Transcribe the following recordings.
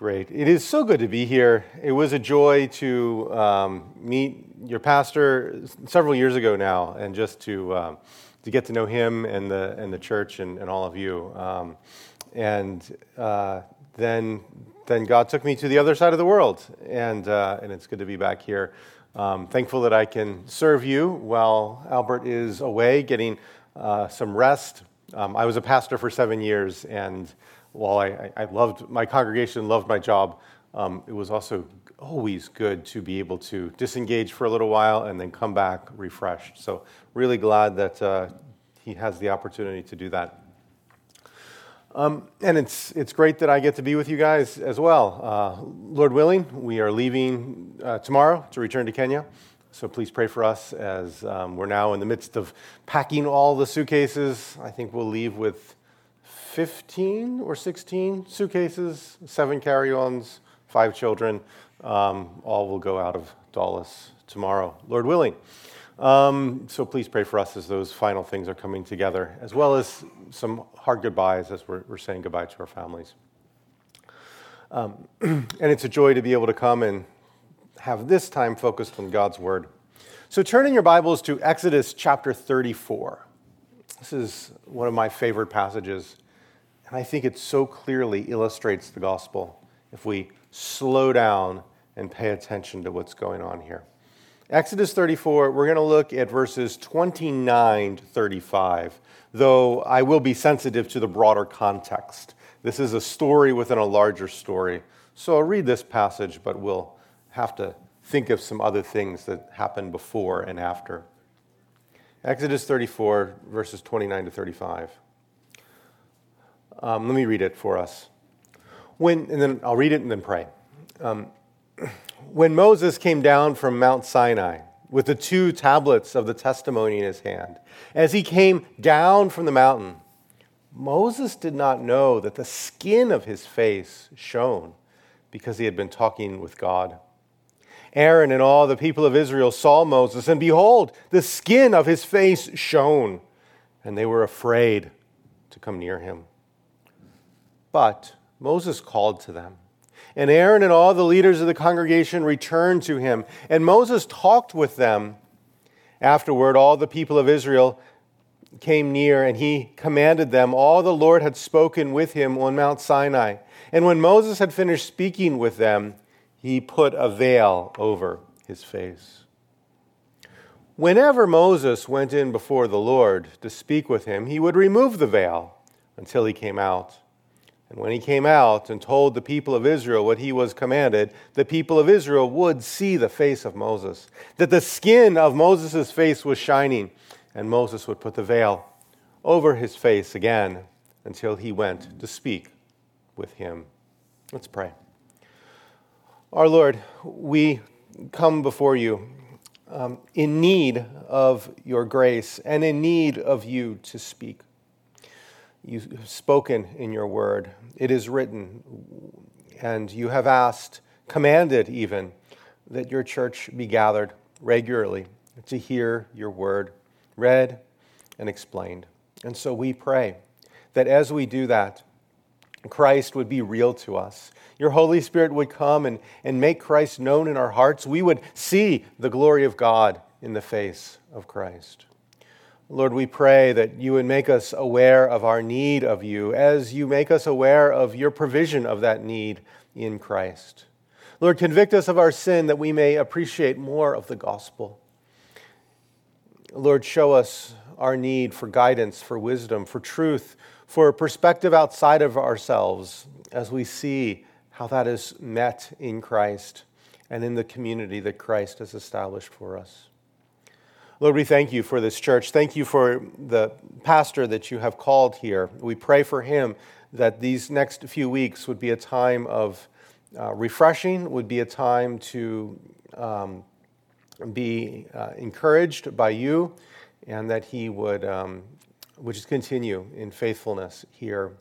Great. It is so good to be here. It was a joy to um, meet your pastor several years ago now, and just to um, to get to know him and the and the church and, and all of you. Um, and uh, then then God took me to the other side of the world, and uh, and it's good to be back here. Um, thankful that I can serve you while Albert is away getting uh, some rest. Um, I was a pastor for seven years, and while I, I loved my congregation, loved my job, um, it was also always good to be able to disengage for a little while and then come back refreshed. So, really glad that uh, he has the opportunity to do that. Um, and it's, it's great that I get to be with you guys as well. Uh, Lord willing, we are leaving uh, tomorrow to return to Kenya. So please pray for us as um, we're now in the midst of packing all the suitcases. I think we'll leave with 15 or 16 suitcases, seven carry ons, five children. Um, all will go out of Dallas tomorrow, Lord willing. Um, so please pray for us as those final things are coming together, as well as some hard goodbyes as we're, we're saying goodbye to our families. Um, and it's a joy to be able to come and have this time focused on God's Word. So turn in your Bibles to Exodus chapter 34. This is one of my favorite passages, and I think it so clearly illustrates the gospel if we slow down and pay attention to what's going on here. Exodus 34, we're going to look at verses 29 to 35, though I will be sensitive to the broader context. This is a story within a larger story. So I'll read this passage, but we'll have to think of some other things that happened before and after. Exodus 34, verses 29 to 35. Um, let me read it for us. When, and then I'll read it and then pray. Um, when Moses came down from Mount Sinai with the two tablets of the testimony in his hand, as he came down from the mountain, Moses did not know that the skin of his face shone because he had been talking with God. Aaron and all the people of Israel saw Moses, and behold, the skin of his face shone, and they were afraid to come near him. But Moses called to them, and Aaron and all the leaders of the congregation returned to him, and Moses talked with them. Afterward, all the people of Israel came near, and he commanded them all the Lord had spoken with him on Mount Sinai. And when Moses had finished speaking with them, he put a veil over his face. Whenever Moses went in before the Lord to speak with him, he would remove the veil until he came out. And when he came out and told the people of Israel what he was commanded, the people of Israel would see the face of Moses, that the skin of Moses' face was shining, and Moses would put the veil over his face again until he went to speak with him. Let's pray. Our Lord, we come before you um, in need of your grace and in need of you to speak. You've spoken in your word, it is written, and you have asked, commanded even, that your church be gathered regularly to hear your word read and explained. And so we pray that as we do that, Christ would be real to us. Your Holy Spirit would come and, and make Christ known in our hearts. We would see the glory of God in the face of Christ. Lord, we pray that you would make us aware of our need of you as you make us aware of your provision of that need in Christ. Lord, convict us of our sin that we may appreciate more of the gospel. Lord, show us our need for guidance, for wisdom, for truth, for a perspective outside of ourselves as we see how that is met in Christ and in the community that Christ has established for us. Lord, we thank you for this church. Thank you for the pastor that you have called here. We pray for him that these next few weeks would be a time of uh, refreshing, would be a time to um, be uh, encouraged by you, and that he would um, would just continue in faithfulness here.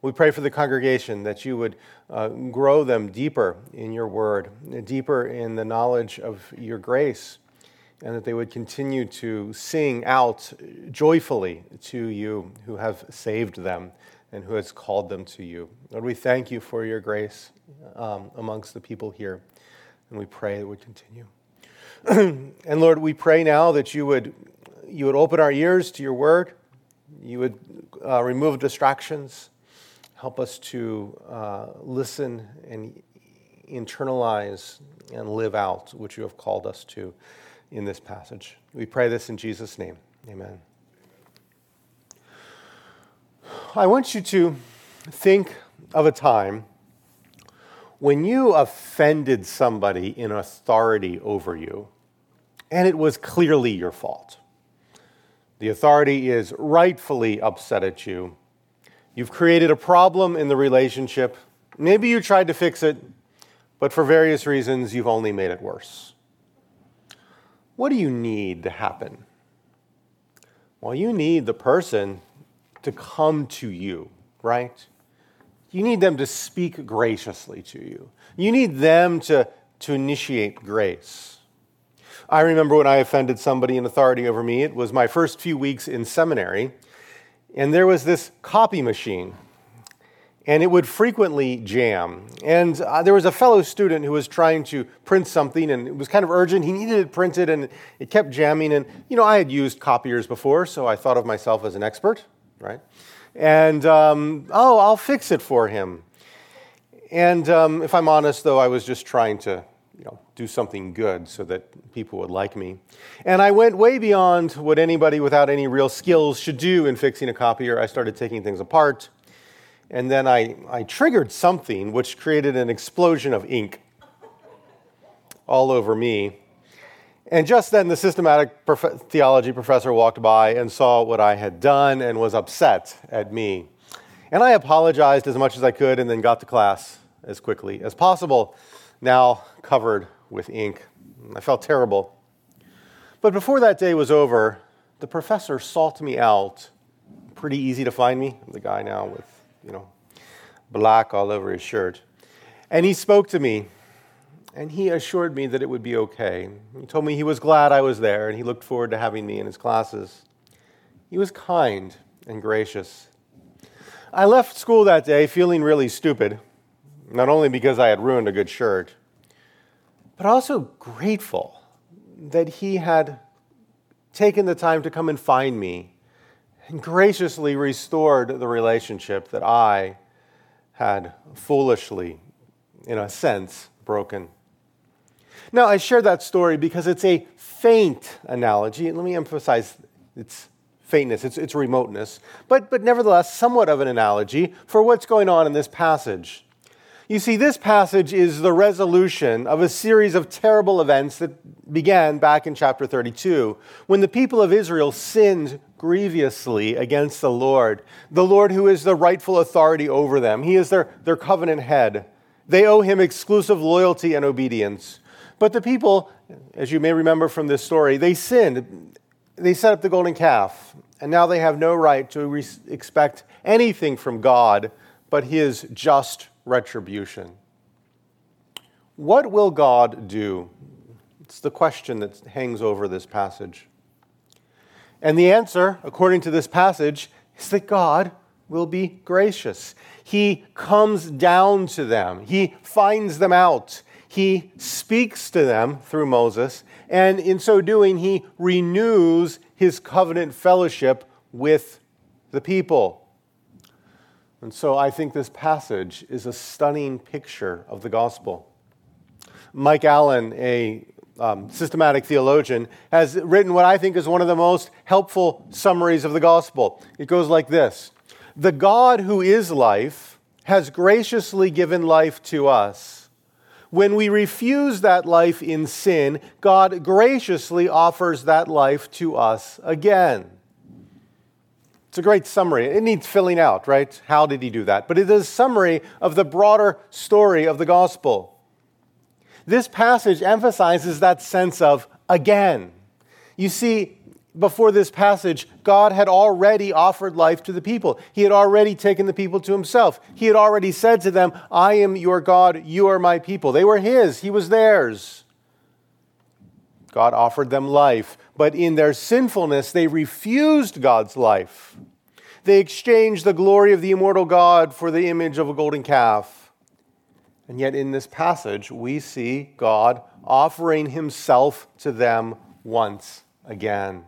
We pray for the congregation that you would uh, grow them deeper in your word, deeper in the knowledge of your grace, and that they would continue to sing out joyfully to you who have saved them and who has called them to you. Lord, we thank you for your grace um, amongst the people here, and we pray it would continue. and Lord, we pray now that you would, you would open our ears to your word, you would uh, remove distractions, help us to uh, listen and internalize and live out what you have called us to in this passage. We pray this in Jesus' name. Amen. I want you to think of a time when you offended somebody in authority over you, and it was clearly your fault. The authority is rightfully upset at you. You've created a problem in the relationship. Maybe you tried to fix it, but for various reasons, you've only made it worse. What do you need to happen? Well, you need the person to come to you, right? You need them to speak graciously to you. You need them to, to initiate grace. I remember when I offended somebody in authority over me, it was my first few weeks in seminary, and there was this copy machine and it would frequently jam. And uh, there was a fellow student who was trying to print something, and it was kind of urgent. He needed it printed, and it kept jamming. And, you know, I had used copiers before, so I thought of myself as an expert, right? And, um, oh, I'll fix it for him. And um, if I'm honest, though, I was just trying to, you know, do something good so that people would like me. And I went way beyond what anybody without any real skills should do in fixing a copier. I started taking things apart and then I, I triggered something which created an explosion of ink all over me. And just then, the systematic prof- theology professor walked by and saw what I had done and was upset at me. And I apologized as much as I could and then got to class as quickly as possible, now covered with ink. I felt terrible. But before that day was over, the professor sought me out. Pretty easy to find me. I'm the guy now with you know, black all over his shirt. And he spoke to me, and he assured me that it would be okay. He told me he was glad I was there, and he looked forward to having me in his classes. He was kind and gracious. I left school that day feeling really stupid, not only because I had ruined a good shirt, but also grateful that he had taken the time to come and find me and graciously restored the relationship that I had foolishly, in a sense, broken. Now, I share that story because it's a faint analogy. And let me emphasize its faintness, its, its remoteness, but, but nevertheless, somewhat of an analogy for what's going on in this passage. You see, this passage is the resolution of a series of terrible events that began back in chapter 32 when the people of Israel sinned grievously against the Lord, the Lord who is the rightful authority over them. He is their, their covenant head. They owe him exclusive loyalty and obedience. But the people, as you may remember from this story, they sinned. They set up the golden calf, and now they have no right to re- expect anything from God but his just retribution. What will God do? It's the question that hangs over this passage. And the answer, according to this passage, is that God will be gracious. He comes down to them, He finds them out, He speaks to them through Moses, and in so doing, He renews His covenant fellowship with the people. And so I think this passage is a stunning picture of the gospel. Mike Allen, a um, systematic theologian, has written what I think is one of the most helpful summaries of the gospel. It goes like this The God who is life has graciously given life to us. When we refuse that life in sin, God graciously offers that life to us again. It's a great summary. It needs filling out, right? How did he do that? But it is a summary of the broader story of the gospel. This passage emphasizes that sense of again. You see, before this passage, God had already offered life to the people. He had already taken the people to himself. He had already said to them, I am your God, you are my people. They were his, he was theirs. God offered them life, but in their sinfulness, they refused God's life. They exchanged the glory of the immortal God for the image of a golden calf. And yet, in this passage, we see God offering himself to them once again.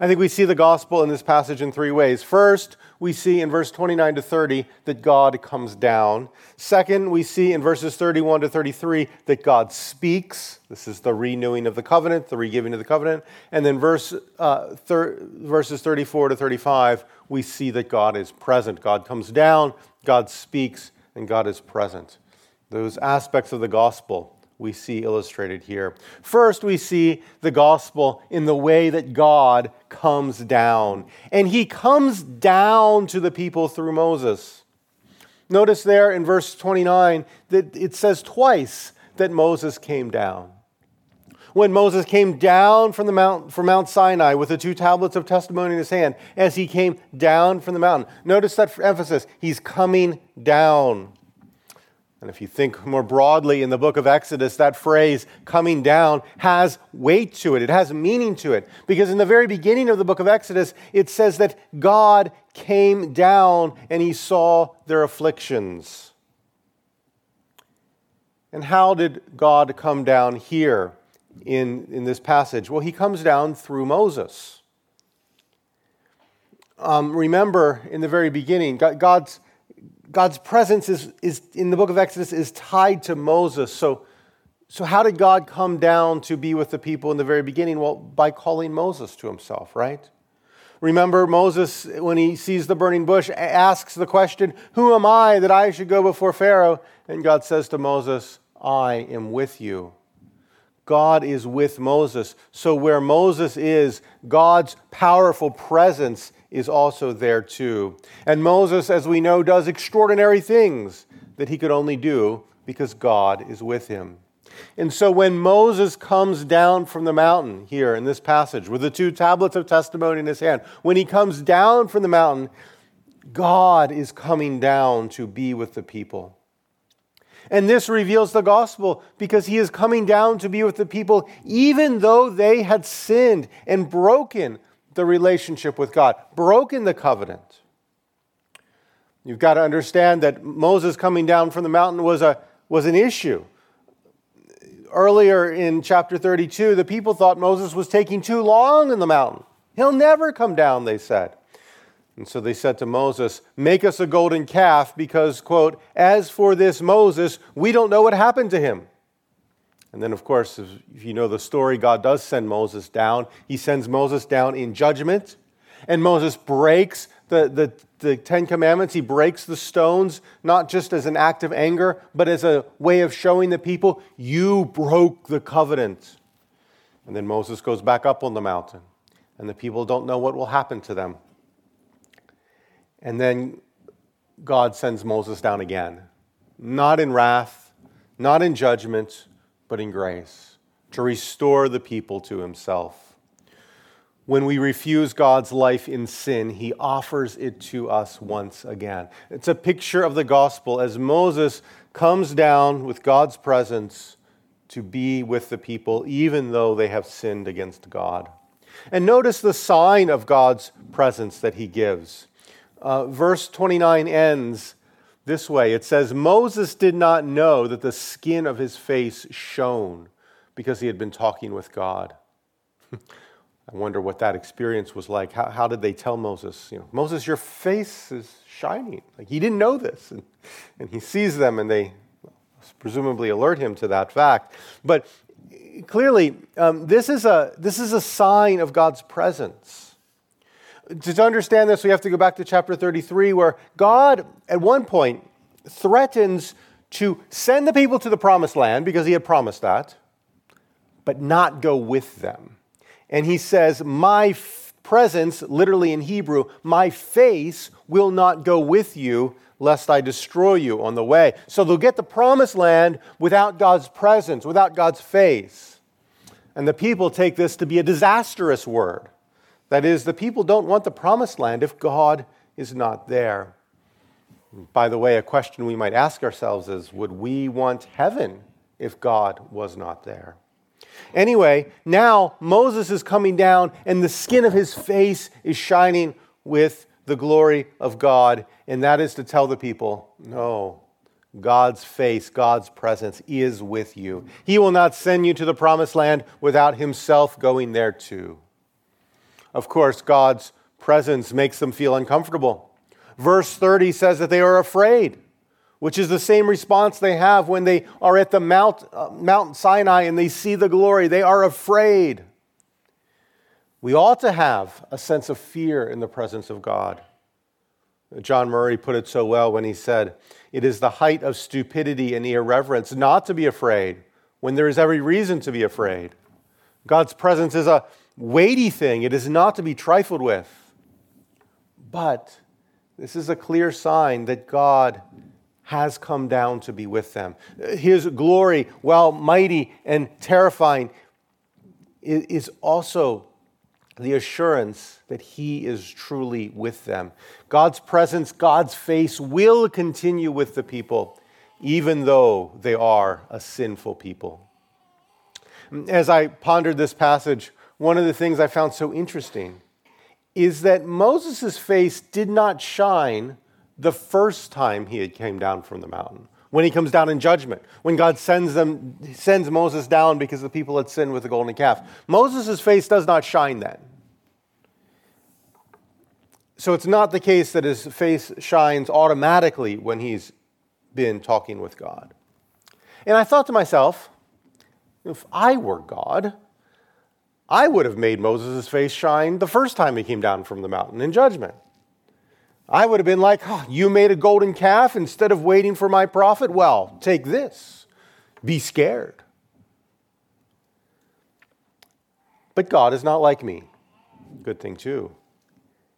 I think we see the gospel in this passage in three ways. First, we see in verse 29 to 30 that God comes down. Second, we see in verses 31 to 33 that God speaks. This is the renewing of the covenant, the regiving of the covenant. And then verse, uh, thir- verses 34 to 35, we see that God is present. God comes down, God speaks, and God is present. Those aspects of the gospel we see illustrated here. First, we see the gospel in the way that God comes down. And he comes down to the people through Moses. Notice there in verse 29 that it says twice that Moses came down. When Moses came down from, the mount, from Mount Sinai with the two tablets of testimony in his hand, as he came down from the mountain. Notice that emphasis. He's coming down. And if you think more broadly in the book of Exodus, that phrase coming down has weight to it. It has meaning to it. Because in the very beginning of the book of Exodus, it says that God came down and he saw their afflictions. And how did God come down here in, in this passage? Well, he comes down through Moses. Um, remember, in the very beginning, God's God's presence is, is in the book of Exodus is tied to Moses. So, so how did God come down to be with the people in the very beginning? Well, by calling Moses to himself, right? Remember, Moses, when he sees the burning bush, asks the question, Who am I that I should go before Pharaoh? And God says to Moses, I am with you. God is with Moses. So, where Moses is, God's powerful presence is also there too. And Moses, as we know, does extraordinary things that he could only do because God is with him. And so when Moses comes down from the mountain here in this passage with the two tablets of testimony in his hand, when he comes down from the mountain, God is coming down to be with the people. And this reveals the gospel because he is coming down to be with the people even though they had sinned and broken the relationship with God, broken the covenant. You've got to understand that Moses coming down from the mountain was, a, was an issue. Earlier in chapter 32, the people thought Moses was taking too long in the mountain. He'll never come down, they said. And so they said to Moses, Make us a golden calf because, quote, as for this Moses, we don't know what happened to him. And then, of course, if you know the story, God does send Moses down. He sends Moses down in judgment. And Moses breaks the, the, the Ten Commandments. He breaks the stones, not just as an act of anger, but as a way of showing the people, you broke the covenant. And then Moses goes back up on the mountain, and the people don't know what will happen to them. And then God sends Moses down again, not in wrath, not in judgment, but in grace, to restore the people to himself. When we refuse God's life in sin, he offers it to us once again. It's a picture of the gospel as Moses comes down with God's presence to be with the people, even though they have sinned against God. And notice the sign of God's presence that he gives. Uh, verse 29 ends this way it says, Moses did not know that the skin of his face shone because he had been talking with God. I wonder what that experience was like. How, how did they tell Moses, you know, Moses, your face is shining? Like he didn't know this. And, and he sees them and they presumably alert him to that fact. But clearly, um, this, is a, this is a sign of God's presence. To understand this, we have to go back to chapter 33, where God, at one point, threatens to send the people to the promised land because he had promised that, but not go with them. And he says, My f- presence, literally in Hebrew, my face will not go with you, lest I destroy you on the way. So they'll get the promised land without God's presence, without God's face. And the people take this to be a disastrous word. That is, the people don't want the promised land if God is not there. By the way, a question we might ask ourselves is would we want heaven if God was not there? Anyway, now Moses is coming down and the skin of his face is shining with the glory of God, and that is to tell the people, no, God's face, God's presence is with you. He will not send you to the promised land without himself going there too. Of course, God's presence makes them feel uncomfortable. Verse 30 says that they are afraid, which is the same response they have when they are at the Mount, uh, Mount Sinai and they see the glory. They are afraid. We ought to have a sense of fear in the presence of God. John Murray put it so well when he said, It is the height of stupidity and irreverence not to be afraid when there is every reason to be afraid. God's presence is a weighty thing, it is not to be trifled with. But this is a clear sign that God has come down to be with them. His glory, while mighty and terrifying, is also the assurance that He is truly with them. God's presence, God's face will continue with the people, even though they are a sinful people. As I pondered this passage, one of the things I found so interesting is that Moses' face did not shine the first time he had came down from the mountain when he comes down in judgment, when God sends them sends Moses down because the people had sinned with the golden calf. Moses' face does not shine then. So it's not the case that his face shines automatically when he's been talking with God. And I thought to myself, if I were God, I would have made Moses' face shine the first time he came down from the mountain in judgment. I would have been like, oh, You made a golden calf instead of waiting for my prophet? Well, take this. Be scared. But God is not like me. Good thing, too.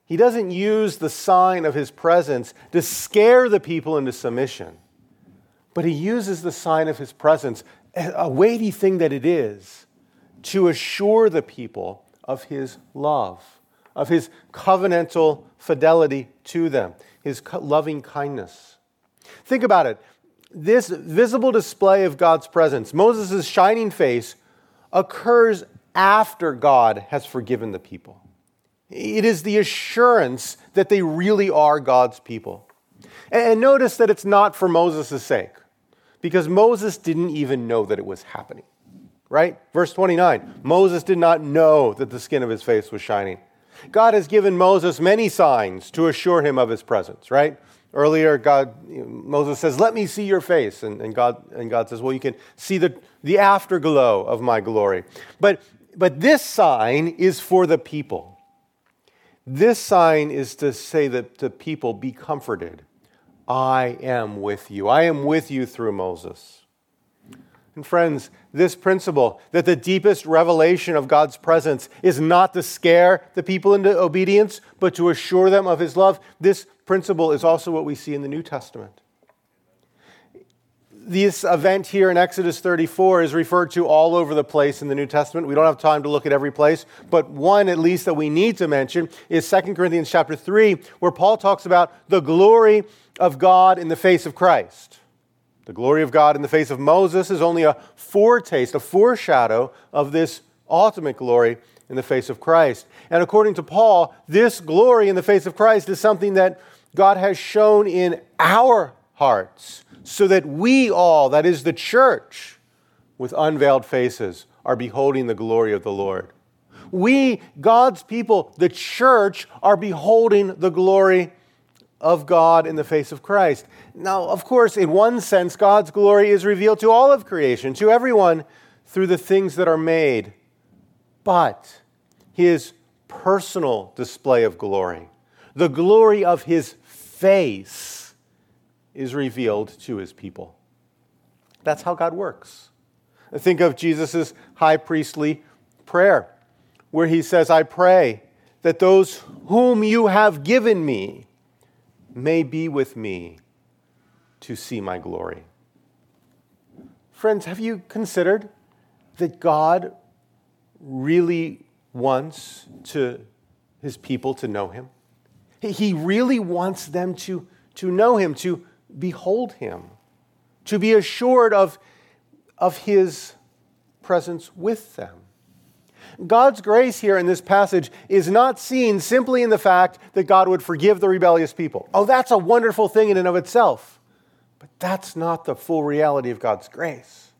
He doesn't use the sign of his presence to scare the people into submission, but he uses the sign of his presence, a weighty thing that it is, to assure the people of his love, of his covenantal fidelity to them, his loving kindness. Think about it. This visible display of God's presence, Moses' shining face, occurs after God has forgiven the people. It is the assurance that they really are God's people. And notice that it's not for Moses' sake, because Moses didn't even know that it was happening. Right? Verse 29 Moses did not know that the skin of his face was shining. God has given Moses many signs to assure him of his presence, right? Earlier, God, Moses says, Let me see your face. And, and, God, and God says, Well, you can see the, the afterglow of my glory. But, but this sign is for the people. This sign is to say that to people, Be comforted. I am with you. I am with you through Moses. And friends, this principle that the deepest revelation of God's presence is not to scare the people into obedience, but to assure them of his love, this principle is also what we see in the New Testament. This event here in Exodus 34 is referred to all over the place in the New Testament. We don't have time to look at every place, but one at least that we need to mention is 2 Corinthians chapter 3, where Paul talks about the glory of God in the face of Christ. The glory of God in the face of Moses is only a foretaste, a foreshadow of this ultimate glory in the face of Christ. And according to Paul, this glory in the face of Christ is something that God has shown in our hearts, so that we all, that is the church, with unveiled faces, are beholding the glory of the Lord. We, God's people, the church, are beholding the glory of God in the face of Christ. Now, of course, in one sense, God's glory is revealed to all of creation, to everyone, through the things that are made. But his personal display of glory, the glory of his face, is revealed to his people. That's how God works. Think of Jesus' high priestly prayer, where he says, I pray that those whom you have given me, may be with me to see my glory. Friends, have you considered that God really wants to, his people to know him? He really wants them to, to know him, to behold him, to be assured of, of his presence with them. God's grace here in this passage is not seen simply in the fact that God would forgive the rebellious people. Oh, that's a wonderful thing in and of itself. But that's not the full reality of God's grace.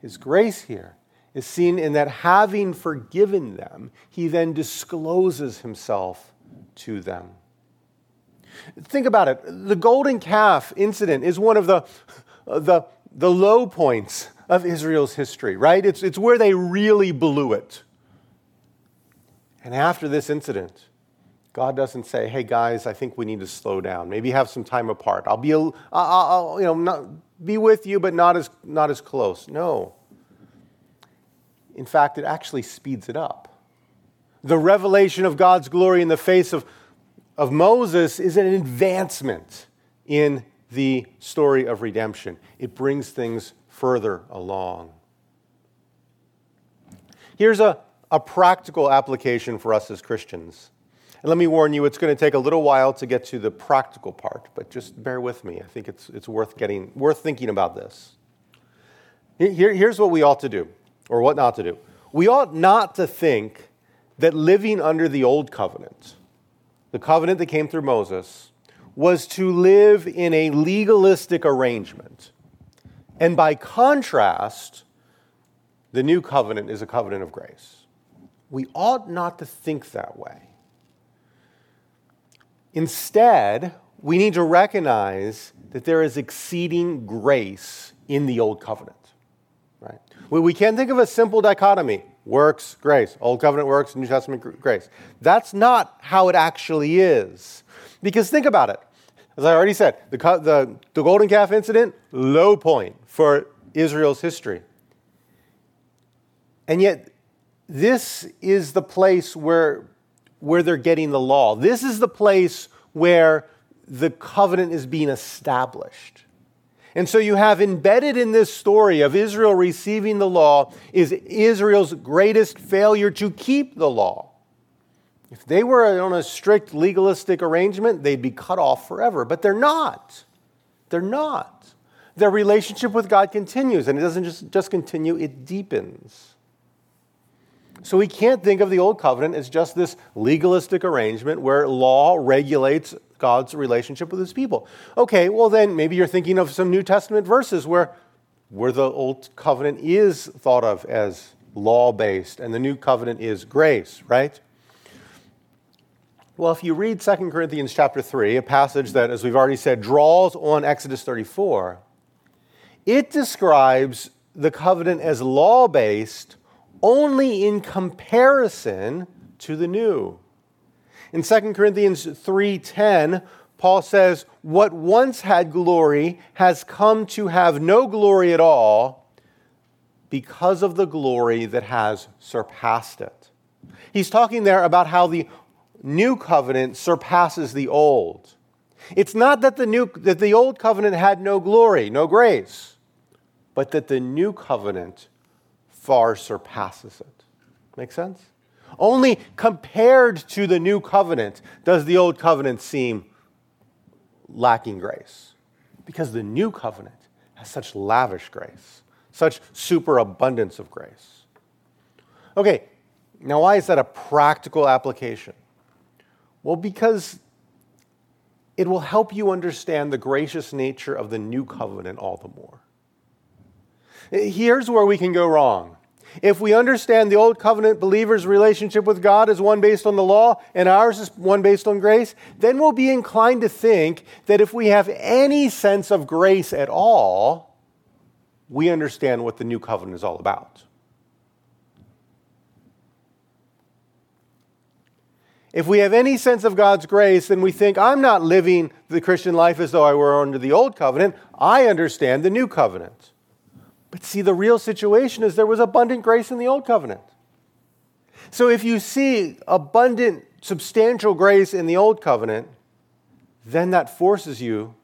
His grace here is seen in that having forgiven them, he then discloses himself to them. Think about it. The golden calf incident is one of the, the, the low points of Israel's history, right? It's, it's where they really blew it. And after this incident, God doesn't say, "Hey guys, I think we need to slow down. Maybe have some time apart. I'll be, a, I'll, I'll, you know, not, be with you, but not as, not as close." No. In fact, it actually speeds it up. The revelation of God's glory in the face of, of Moses is an advancement in the story of redemption. It brings things further along. Here's a, a practical application for us as Christians. And let me warn you, it's going to take a little while to get to the practical part, but just bear with me. I think it's, it's worth, getting, worth thinking about this. Here, here's what we ought to do, or what not to do. We ought not to think that living under the old covenant, the covenant that came through Moses, was to live in a legalistic arrangement. And by contrast, the new covenant is a covenant of grace. We ought not to think that way. Instead, we need to recognize that there is exceeding grace in the old covenant. Right? We can't think of a simple dichotomy works, grace. Old covenant works, New Testament grace. That's not how it actually is. Because think about it. As I already said, the, the, the golden calf incident, low point for Israel's history. And yet, this is the place where, where they're getting the law. This is the place where the covenant is being established. And so you have embedded in this story of Israel receiving the law is Israel's greatest failure to keep the law. If they were on a strict legalistic arrangement, they'd be cut off forever. But they're not. They're not. Their relationship with God continues, and it doesn't just, just continue, it deepens. So we can't think of the Old Covenant as just this legalistic arrangement where law regulates God's relationship with his people. Okay, well, then maybe you're thinking of some New Testament verses where, where the Old Covenant is thought of as law based and the New Covenant is grace, right? Well, if you read 2 Corinthians chapter 3, a passage that, as we've already said, draws on Exodus 34, it describes the covenant as law based only in comparison to the new. In 2 Corinthians 3:10, Paul says, "What once had glory has come to have no glory at all because of the glory that has surpassed it." He's talking there about how the new covenant surpasses the old. It's not that the, new, that the old covenant had no glory, no grace, but that the new covenant far surpasses it. Make sense? Only compared to the new covenant does the old covenant seem lacking grace. Because the new covenant has such lavish grace, such superabundance of grace. Okay, now why is that a practical application? Well, because it will help you understand the gracious nature of the new covenant all the more. Here's where we can go wrong. If we understand the old covenant believer's relationship with God as one based on the law and ours is one based on grace, then we'll be inclined to think that if we have any sense of grace at all, we understand what the new covenant is all about. If we have any sense of God's grace, then we think, I'm not living the Christian life as though I were under the old covenant. I understand the new covenant. But see, the real situation is there was abundant grace in the old covenant. So if you see abundant, substantial grace in the old covenant, then that forces you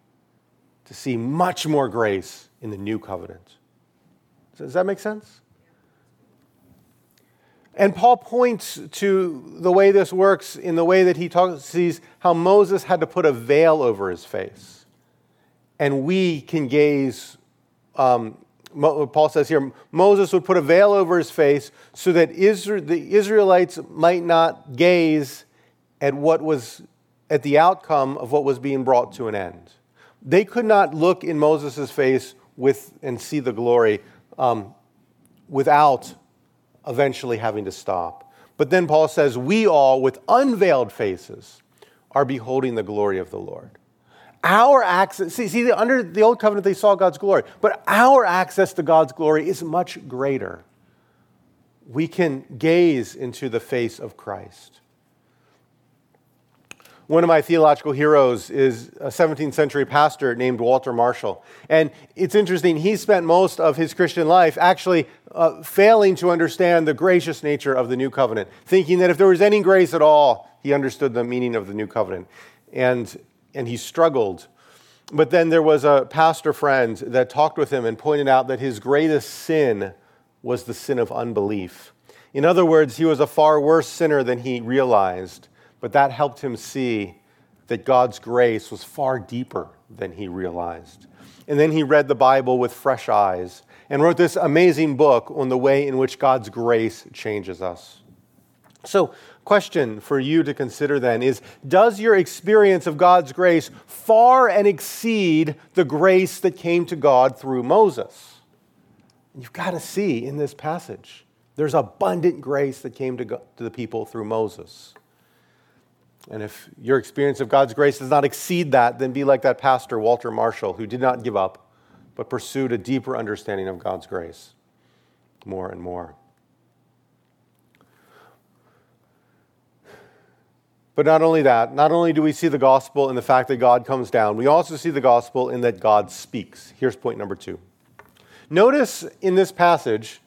to see much more grace in the new covenant. Does that make sense? And Paul points to the way this works in the way that he talks, sees how Moses had to put a veil over his face. And we can gaze um, Paul says here, Moses would put a veil over his face so that Israel, the Israelites might not gaze at what was at the outcome of what was being brought to an end. They could not look in Moses' face with and see the glory um, without eventually having to stop. But then Paul says, We all, with unveiled faces, are beholding the glory of the Lord. Our access, see, see, under the old covenant, they saw God's glory, but our access to God's glory is much greater. We can gaze into the face of Christ. One of my theological heroes is a 17th century pastor named Walter Marshall. And it's interesting, he spent most of his Christian life actually uh, failing to understand the gracious nature of the new covenant, thinking that if there was any grace at all, he understood the meaning of the new covenant. And, and he struggled. But then there was a pastor friend that talked with him and pointed out that his greatest sin was the sin of unbelief. In other words, he was a far worse sinner than he realized but that helped him see that God's grace was far deeper than he realized. And then he read the Bible with fresh eyes and wrote this amazing book on the way in which God's grace changes us. So, question for you to consider then is Does your experience of God's grace far and exceed the grace that came to God through Moses? You've got to see in this passage, there's abundant grace that came to, God, to the people through Moses. And if your experience of God's grace does not exceed that, then be like that pastor, Walter Marshall, who did not give up, but pursued a deeper understanding of God's grace more and more. But not only that, not only do we see the gospel in the fact that God comes down, we also see the gospel in that God speaks. Here's point number two. Notice in this passage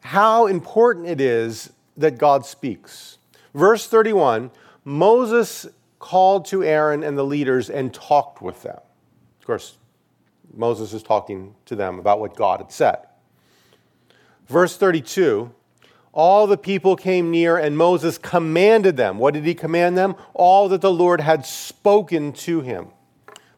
how important it is that God speaks. Verse 31 Moses called to Aaron and the leaders and talked with them. Of course, Moses is talking to them about what God had said. Verse 32 All the people came near, and Moses commanded them. What did he command them? All that the Lord had spoken to him.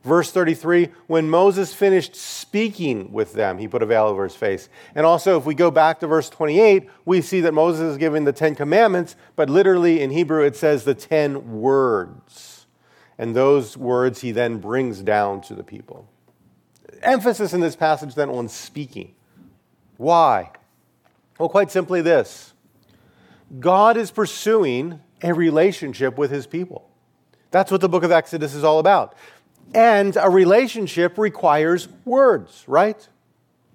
Verse 33 when Moses finished speaking with them, he put a veil over his face. And also, if we go back to verse 28, we see that Moses is giving the Ten Commandments, but literally in Hebrew it says the ten words. And those words he then brings down to the people. Emphasis in this passage then on speaking. Why? Well, quite simply this God is pursuing a relationship with his people. That's what the book of Exodus is all about. And a relationship requires words, right?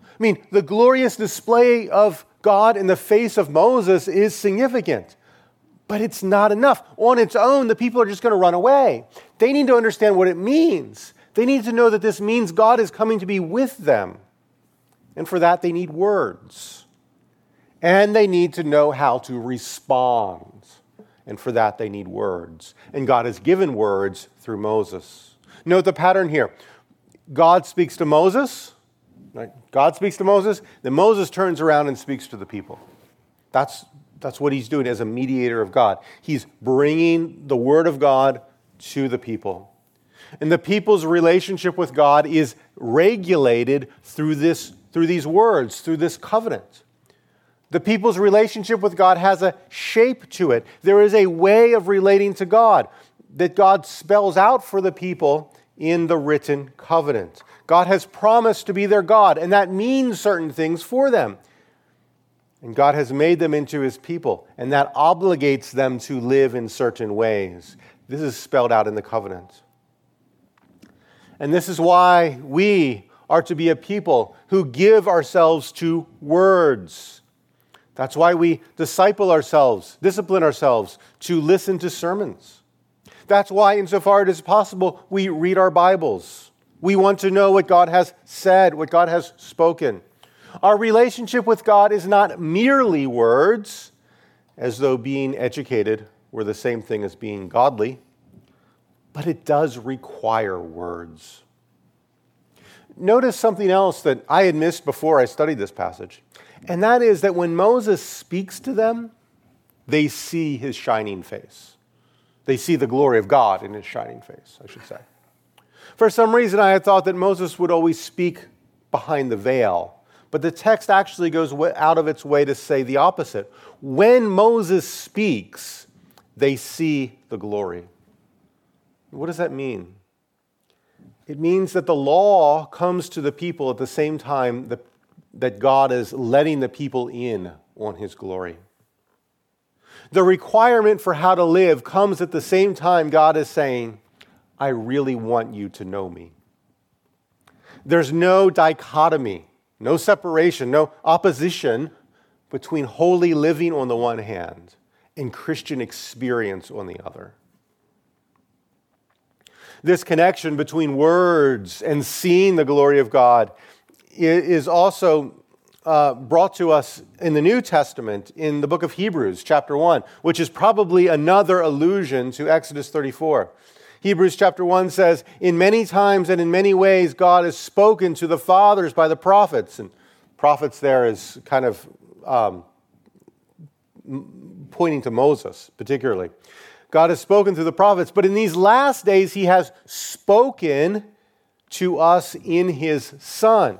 I mean, the glorious display of God in the face of Moses is significant, but it's not enough. On its own, the people are just going to run away. They need to understand what it means. They need to know that this means God is coming to be with them. And for that, they need words. And they need to know how to respond. And for that, they need words. And God has given words through Moses. Note the pattern here. God speaks to Moses. Right? God speaks to Moses. Then Moses turns around and speaks to the people. That's, that's what he's doing as a mediator of God. He's bringing the word of God to the people. And the people's relationship with God is regulated through, this, through these words, through this covenant. The people's relationship with God has a shape to it. There is a way of relating to God that God spells out for the people in the written covenant. God has promised to be their God, and that means certain things for them. And God has made them into his people, and that obligates them to live in certain ways. This is spelled out in the covenant. And this is why we are to be a people who give ourselves to words. That's why we disciple ourselves, discipline ourselves to listen to sermons. That's why, insofar as it is possible, we read our Bibles. We want to know what God has said, what God has spoken. Our relationship with God is not merely words, as though being educated were the same thing as being godly, but it does require words. Notice something else that I had missed before I studied this passage, and that is that when Moses speaks to them, they see his shining face. They see the glory of God in his shining face, I should say. For some reason, I had thought that Moses would always speak behind the veil. But the text actually goes out of its way to say the opposite. When Moses speaks, they see the glory. What does that mean? It means that the law comes to the people at the same time that God is letting the people in on his glory. The requirement for how to live comes at the same time God is saying, I really want you to know me. There's no dichotomy, no separation, no opposition between holy living on the one hand and Christian experience on the other. This connection between words and seeing the glory of God is also uh, brought to us in the New Testament in the book of Hebrews, chapter 1, which is probably another allusion to Exodus 34. Hebrews chapter 1 says, In many times and in many ways, God has spoken to the fathers by the prophets. And prophets there is kind of um, pointing to Moses, particularly. God has spoken through the prophets, but in these last days, He has spoken to us in His Son.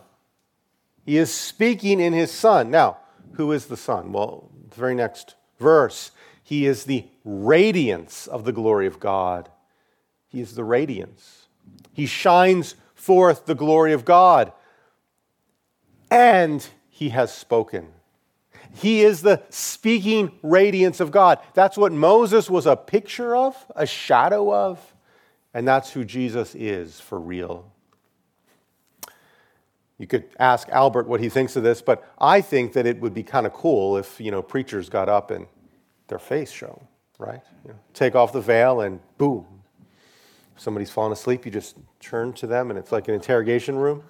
He is speaking in His Son. Now, who is the Son? Well, the very next verse, He is the radiance of the glory of God. He is the radiance. He shines forth the glory of God. And He has spoken. He is the speaking radiance of God. That's what Moses was a picture of, a shadow of, and that's who Jesus is for real. You could ask Albert what he thinks of this, but I think that it would be kind of cool if, you know, preachers got up and their face shone, right? You know, take off the veil and boom. If somebody's fallen asleep, you just turn to them and it's like an interrogation room.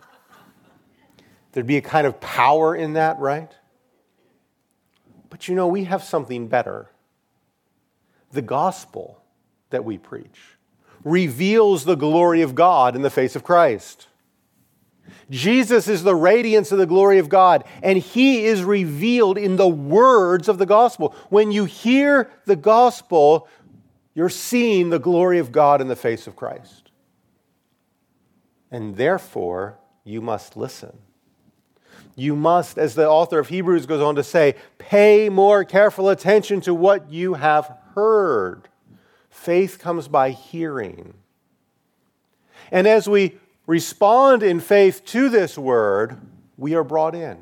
There'd be a kind of power in that, right? But you know, we have something better. The gospel that we preach reveals the glory of God in the face of Christ. Jesus is the radiance of the glory of God, and he is revealed in the words of the gospel. When you hear the gospel, you're seeing the glory of God in the face of Christ. And therefore, you must listen you must, as the author of Hebrews goes on to say, pay more careful attention to what you have heard. Faith comes by hearing. And as we respond in faith to this word, we are brought in.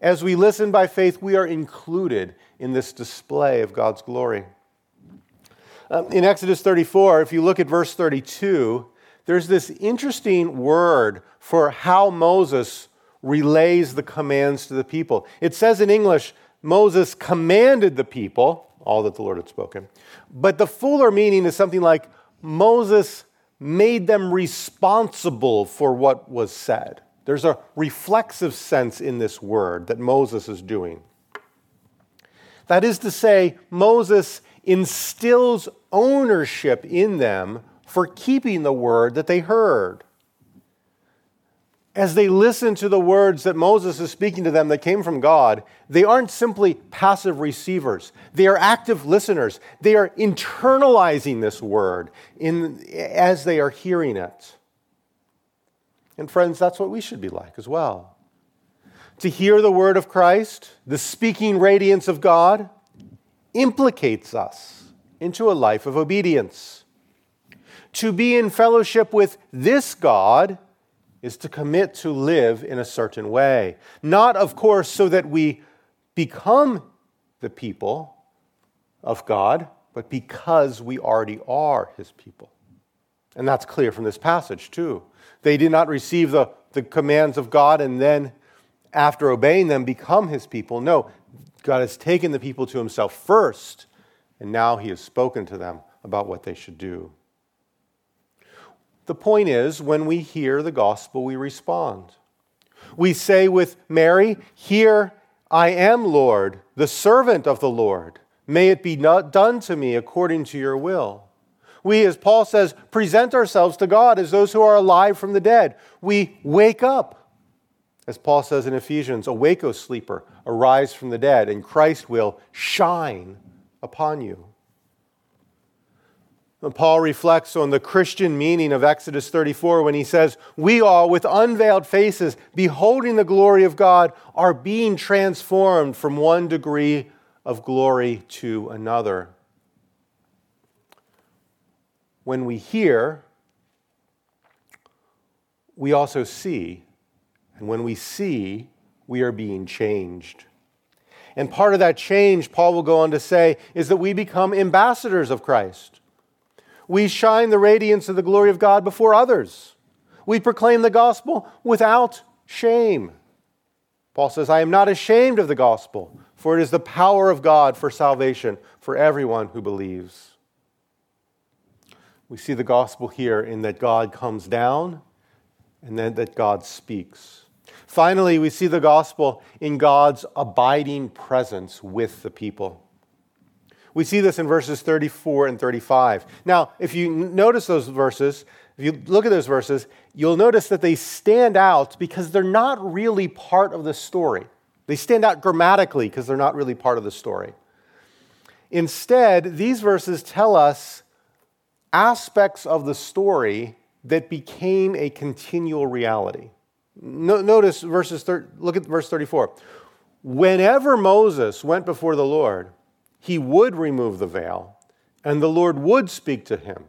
As we listen by faith, we are included in this display of God's glory. Um, in Exodus 34, if you look at verse 32, there's this interesting word for how Moses relays the commands to the people. It says in English, Moses commanded the people, all that the Lord had spoken. But the fuller meaning is something like Moses made them responsible for what was said. There's a reflexive sense in this word that Moses is doing. That is to say, Moses instills ownership in them for keeping the word that they heard as they listen to the words that Moses is speaking to them that came from God, they aren't simply passive receivers. They are active listeners. They are internalizing this word in, as they are hearing it. And friends, that's what we should be like as well. To hear the word of Christ, the speaking radiance of God, implicates us into a life of obedience. To be in fellowship with this God is to commit to live in a certain way. Not, of course, so that we become the people of God, but because we already are his people. And that's clear from this passage, too. They did not receive the, the commands of God and then, after obeying them, become his people. No, God has taken the people to himself first, and now he has spoken to them about what they should do. The point is, when we hear the gospel, we respond. We say with Mary, Here I am, Lord, the servant of the Lord. May it be done to me according to your will. We, as Paul says, present ourselves to God as those who are alive from the dead. We wake up. As Paul says in Ephesians, awake, O sleeper, arise from the dead, and Christ will shine upon you. Paul reflects on the Christian meaning of Exodus 34 when he says, We all, with unveiled faces, beholding the glory of God, are being transformed from one degree of glory to another. When we hear, we also see. And when we see, we are being changed. And part of that change, Paul will go on to say, is that we become ambassadors of Christ. We shine the radiance of the glory of God before others. We proclaim the gospel without shame. Paul says, I am not ashamed of the gospel, for it is the power of God for salvation for everyone who believes. We see the gospel here in that God comes down and then that God speaks. Finally, we see the gospel in God's abiding presence with the people. We see this in verses 34 and 35. Now, if you notice those verses, if you look at those verses, you'll notice that they stand out because they're not really part of the story. They stand out grammatically because they're not really part of the story. Instead, these verses tell us aspects of the story that became a continual reality. No, notice verses, thir- look at verse 34. Whenever Moses went before the Lord, he would remove the veil, and the Lord would speak to him,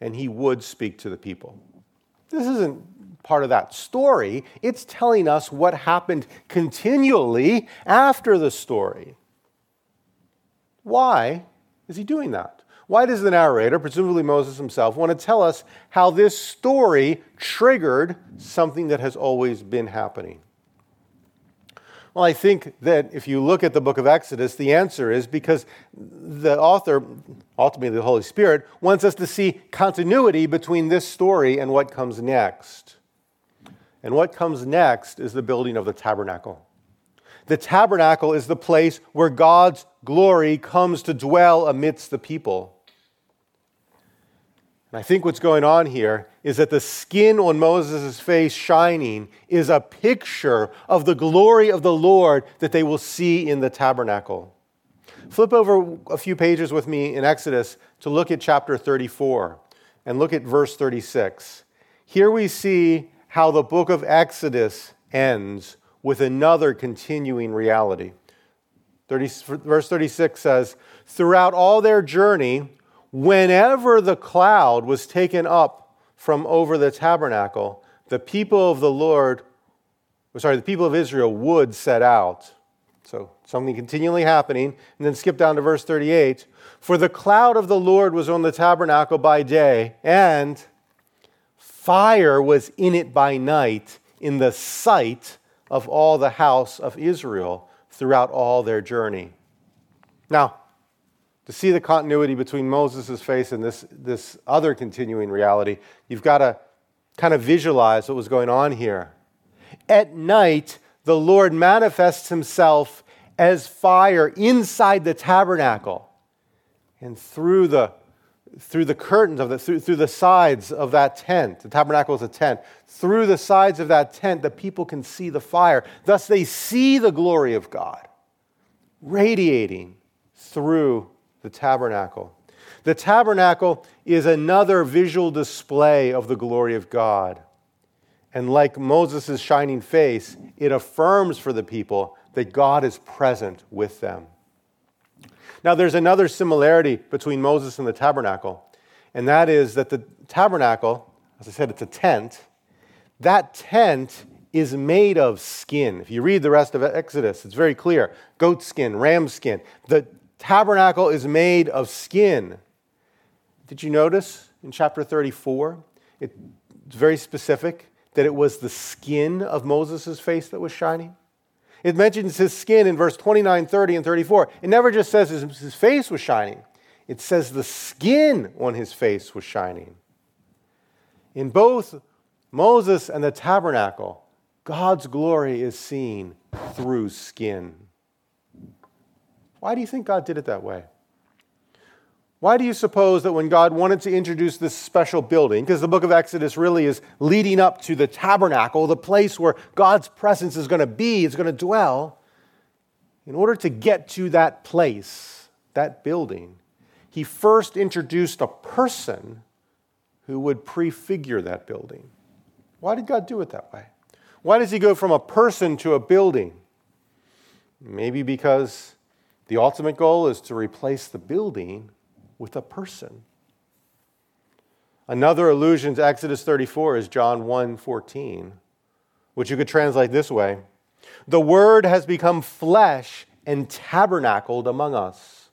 and he would speak to the people. This isn't part of that story. It's telling us what happened continually after the story. Why is he doing that? Why does the narrator, presumably Moses himself, want to tell us how this story triggered something that has always been happening? Well, I think that if you look at the book of Exodus, the answer is because the author, ultimately the Holy Spirit, wants us to see continuity between this story and what comes next. And what comes next is the building of the tabernacle. The tabernacle is the place where God's glory comes to dwell amidst the people. And I think what's going on here is that the skin on Moses' face shining is a picture of the glory of the Lord that they will see in the tabernacle. Flip over a few pages with me in Exodus to look at chapter 34 and look at verse 36. Here we see how the book of Exodus ends with another continuing reality. 30, verse 36 says, Throughout all their journey, whenever the cloud was taken up from over the tabernacle, the people of the Lord, sorry, the people of Israel would set out. So something continually happening. And then skip down to verse 38. For the cloud of the Lord was on the tabernacle by day, and fire was in it by night in the sight of all the house of Israel throughout all their journey. Now, to see the continuity between Moses' face and this, this other continuing reality, you've got to kind of visualize what was going on here. At night, the Lord manifests himself as fire inside the tabernacle and through the through the curtains of the through, through the sides of that tent the tabernacle is a tent through the sides of that tent the people can see the fire thus they see the glory of god radiating through the tabernacle. The tabernacle is another visual display of the glory of God. And like Moses' shining face, it affirms for the people that God is present with them. Now, there's another similarity between Moses and the tabernacle, and that is that the tabernacle, as I said, it's a tent. That tent is made of skin. If you read the rest of Exodus, it's very clear goat skin, ram skin. The tabernacle is made of skin. Did you notice in chapter 34? It's very specific that it was the skin of Moses' face that was shining. It mentions his skin in verse 29, 30, and 34. It never just says his, his face was shining, it says the skin on his face was shining. In both Moses and the tabernacle, God's glory is seen through skin. Why do you think God did it that way? Why do you suppose that when God wanted to introduce this special building, because the book of Exodus really is leading up to the tabernacle, the place where God's presence is going to be, is going to dwell, in order to get to that place, that building, he first introduced a person who would prefigure that building. Why did God do it that way? Why does he go from a person to a building? Maybe because the ultimate goal is to replace the building with a person. Another allusion to Exodus 34 is John 1:14, which you could translate this way The Word has become flesh and tabernacled among us,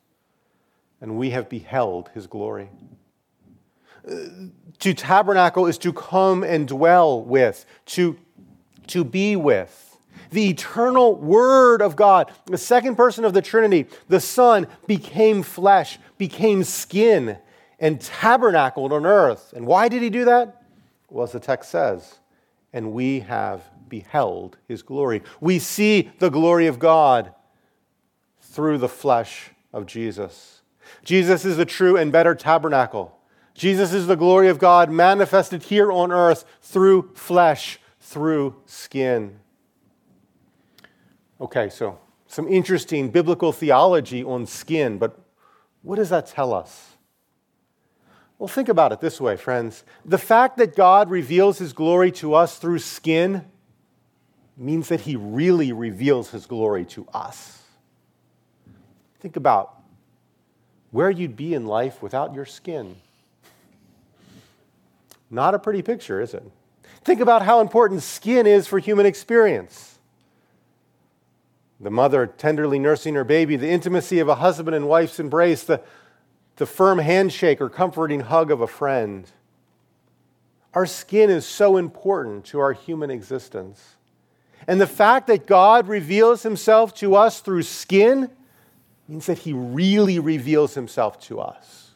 and we have beheld his glory. To tabernacle is to come and dwell with, to, to be with. The eternal Word of God, the second person of the Trinity, the Son, became flesh, became skin, and tabernacled on earth. And why did he do that? Well, as the text says, and we have beheld his glory. We see the glory of God through the flesh of Jesus. Jesus is the true and better tabernacle. Jesus is the glory of God manifested here on earth through flesh, through skin. Okay, so some interesting biblical theology on skin, but what does that tell us? Well, think about it this way, friends. The fact that God reveals his glory to us through skin means that he really reveals his glory to us. Think about where you'd be in life without your skin. Not a pretty picture, is it? Think about how important skin is for human experience. The mother tenderly nursing her baby, the intimacy of a husband and wife's embrace, the, the firm handshake or comforting hug of a friend. Our skin is so important to our human existence. And the fact that God reveals himself to us through skin means that he really reveals himself to us.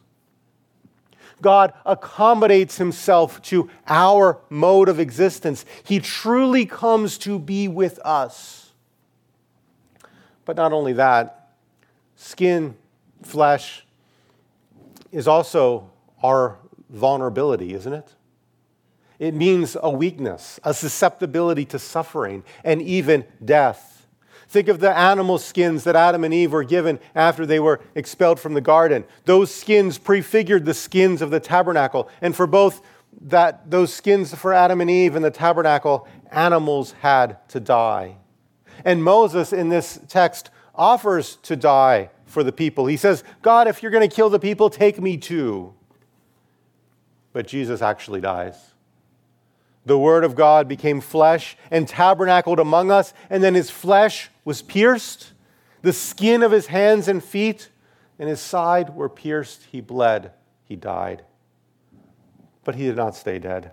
God accommodates himself to our mode of existence. He truly comes to be with us. But not only that, skin, flesh, is also our vulnerability, isn't it? It means a weakness, a susceptibility to suffering, and even death. Think of the animal skins that Adam and Eve were given after they were expelled from the garden. Those skins prefigured the skins of the tabernacle. And for both that, those skins for Adam and Eve and the tabernacle, animals had to die. And Moses in this text offers to die for the people. He says, God, if you're going to kill the people, take me too. But Jesus actually dies. The Word of God became flesh and tabernacled among us, and then his flesh was pierced, the skin of his hands and feet and his side were pierced. He bled, he died. But he did not stay dead.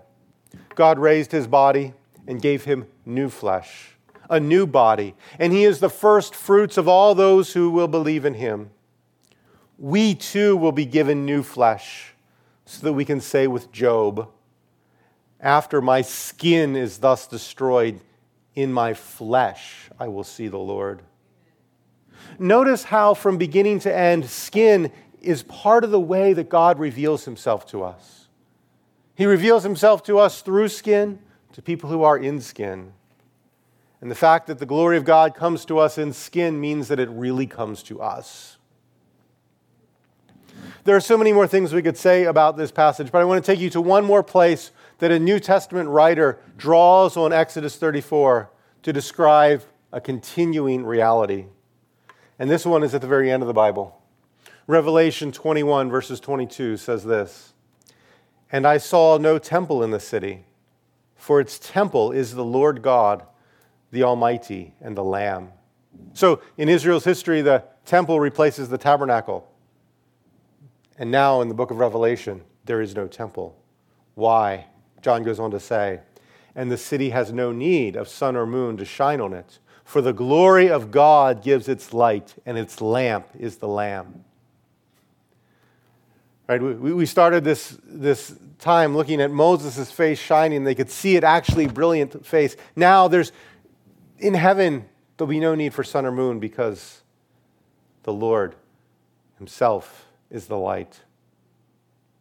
God raised his body and gave him new flesh a new body, and he is the first fruits of all those who will believe in him. We too will be given new flesh, so that we can say with Job, After my skin is thus destroyed, in my flesh I will see the Lord. Notice how, from beginning to end, skin is part of the way that God reveals himself to us. He reveals himself to us through skin, to people who are in skin. And the fact that the glory of God comes to us in skin means that it really comes to us. There are so many more things we could say about this passage, but I want to take you to one more place that a New Testament writer draws on Exodus 34 to describe a continuing reality. And this one is at the very end of the Bible. Revelation 21, verses 22 says this And I saw no temple in the city, for its temple is the Lord God the Almighty and the Lamb. So in Israel's history, the temple replaces the tabernacle. And now in the book of Revelation, there is no temple. Why? John goes on to say, and the city has no need of sun or moon to shine on it, for the glory of God gives its light, and its lamp is the Lamb. Right, we, we started this, this time looking at Moses' face shining. They could see it actually brilliant face. Now there's, in heaven, there'll be no need for sun or moon because the Lord Himself is the light.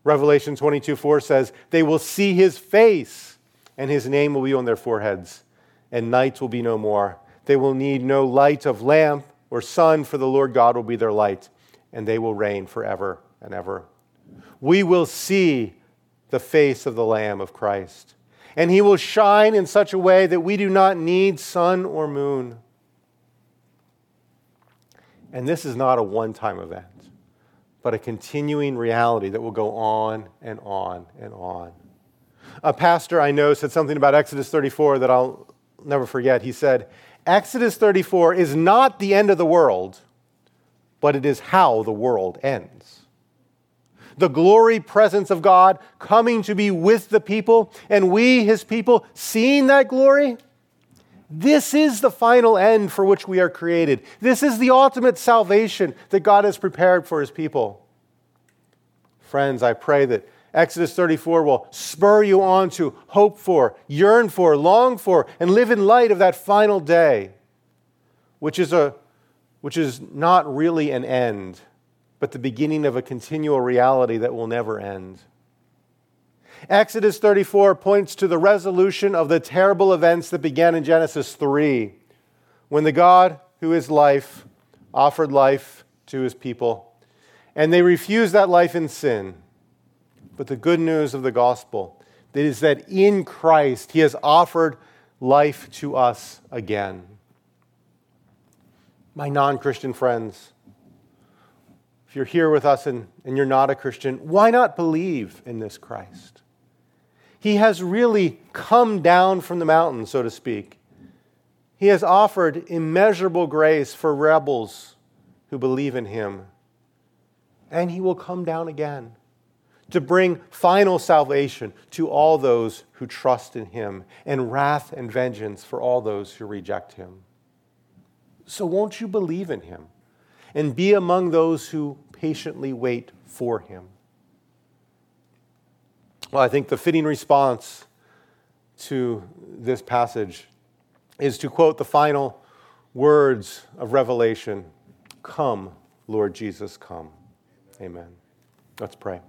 Revelation 22 4 says, They will see His face, and His name will be on their foreheads, and night will be no more. They will need no light of lamp or sun, for the Lord God will be their light, and they will reign forever and ever. We will see the face of the Lamb of Christ, and he will shine in such a way that we do not need sun or moon. And this is not a one time event, but a continuing reality that will go on and on and on. A pastor I know said something about Exodus 34 that I'll never forget. He said, Exodus 34 is not the end of the world, but it is how the world ends. The glory presence of God coming to be with the people, and we, his people, seeing that glory. This is the final end for which we are created. This is the ultimate salvation that God has prepared for his people. Friends, I pray that Exodus 34 will spur you on to hope for, yearn for, long for, and live in light of that final day, which is, a, which is not really an end, but the beginning of a continual reality that will never end. Exodus 34 points to the resolution of the terrible events that began in Genesis 3, when the God who is life offered life to his people, and they refused that life in sin. But the good news of the gospel is that in Christ he has offered life to us again. My non Christian friends, if you're here with us and, and you're not a Christian, why not believe in this Christ? He has really come down from the mountain, so to speak. He has offered immeasurable grace for rebels who believe in him. And he will come down again to bring final salvation to all those who trust in him, and wrath and vengeance for all those who reject him. So, won't you believe in him and be among those who patiently wait for him? Well, I think the fitting response to this passage is to quote the final words of Revelation Come, Lord Jesus, come. Amen. Let's pray.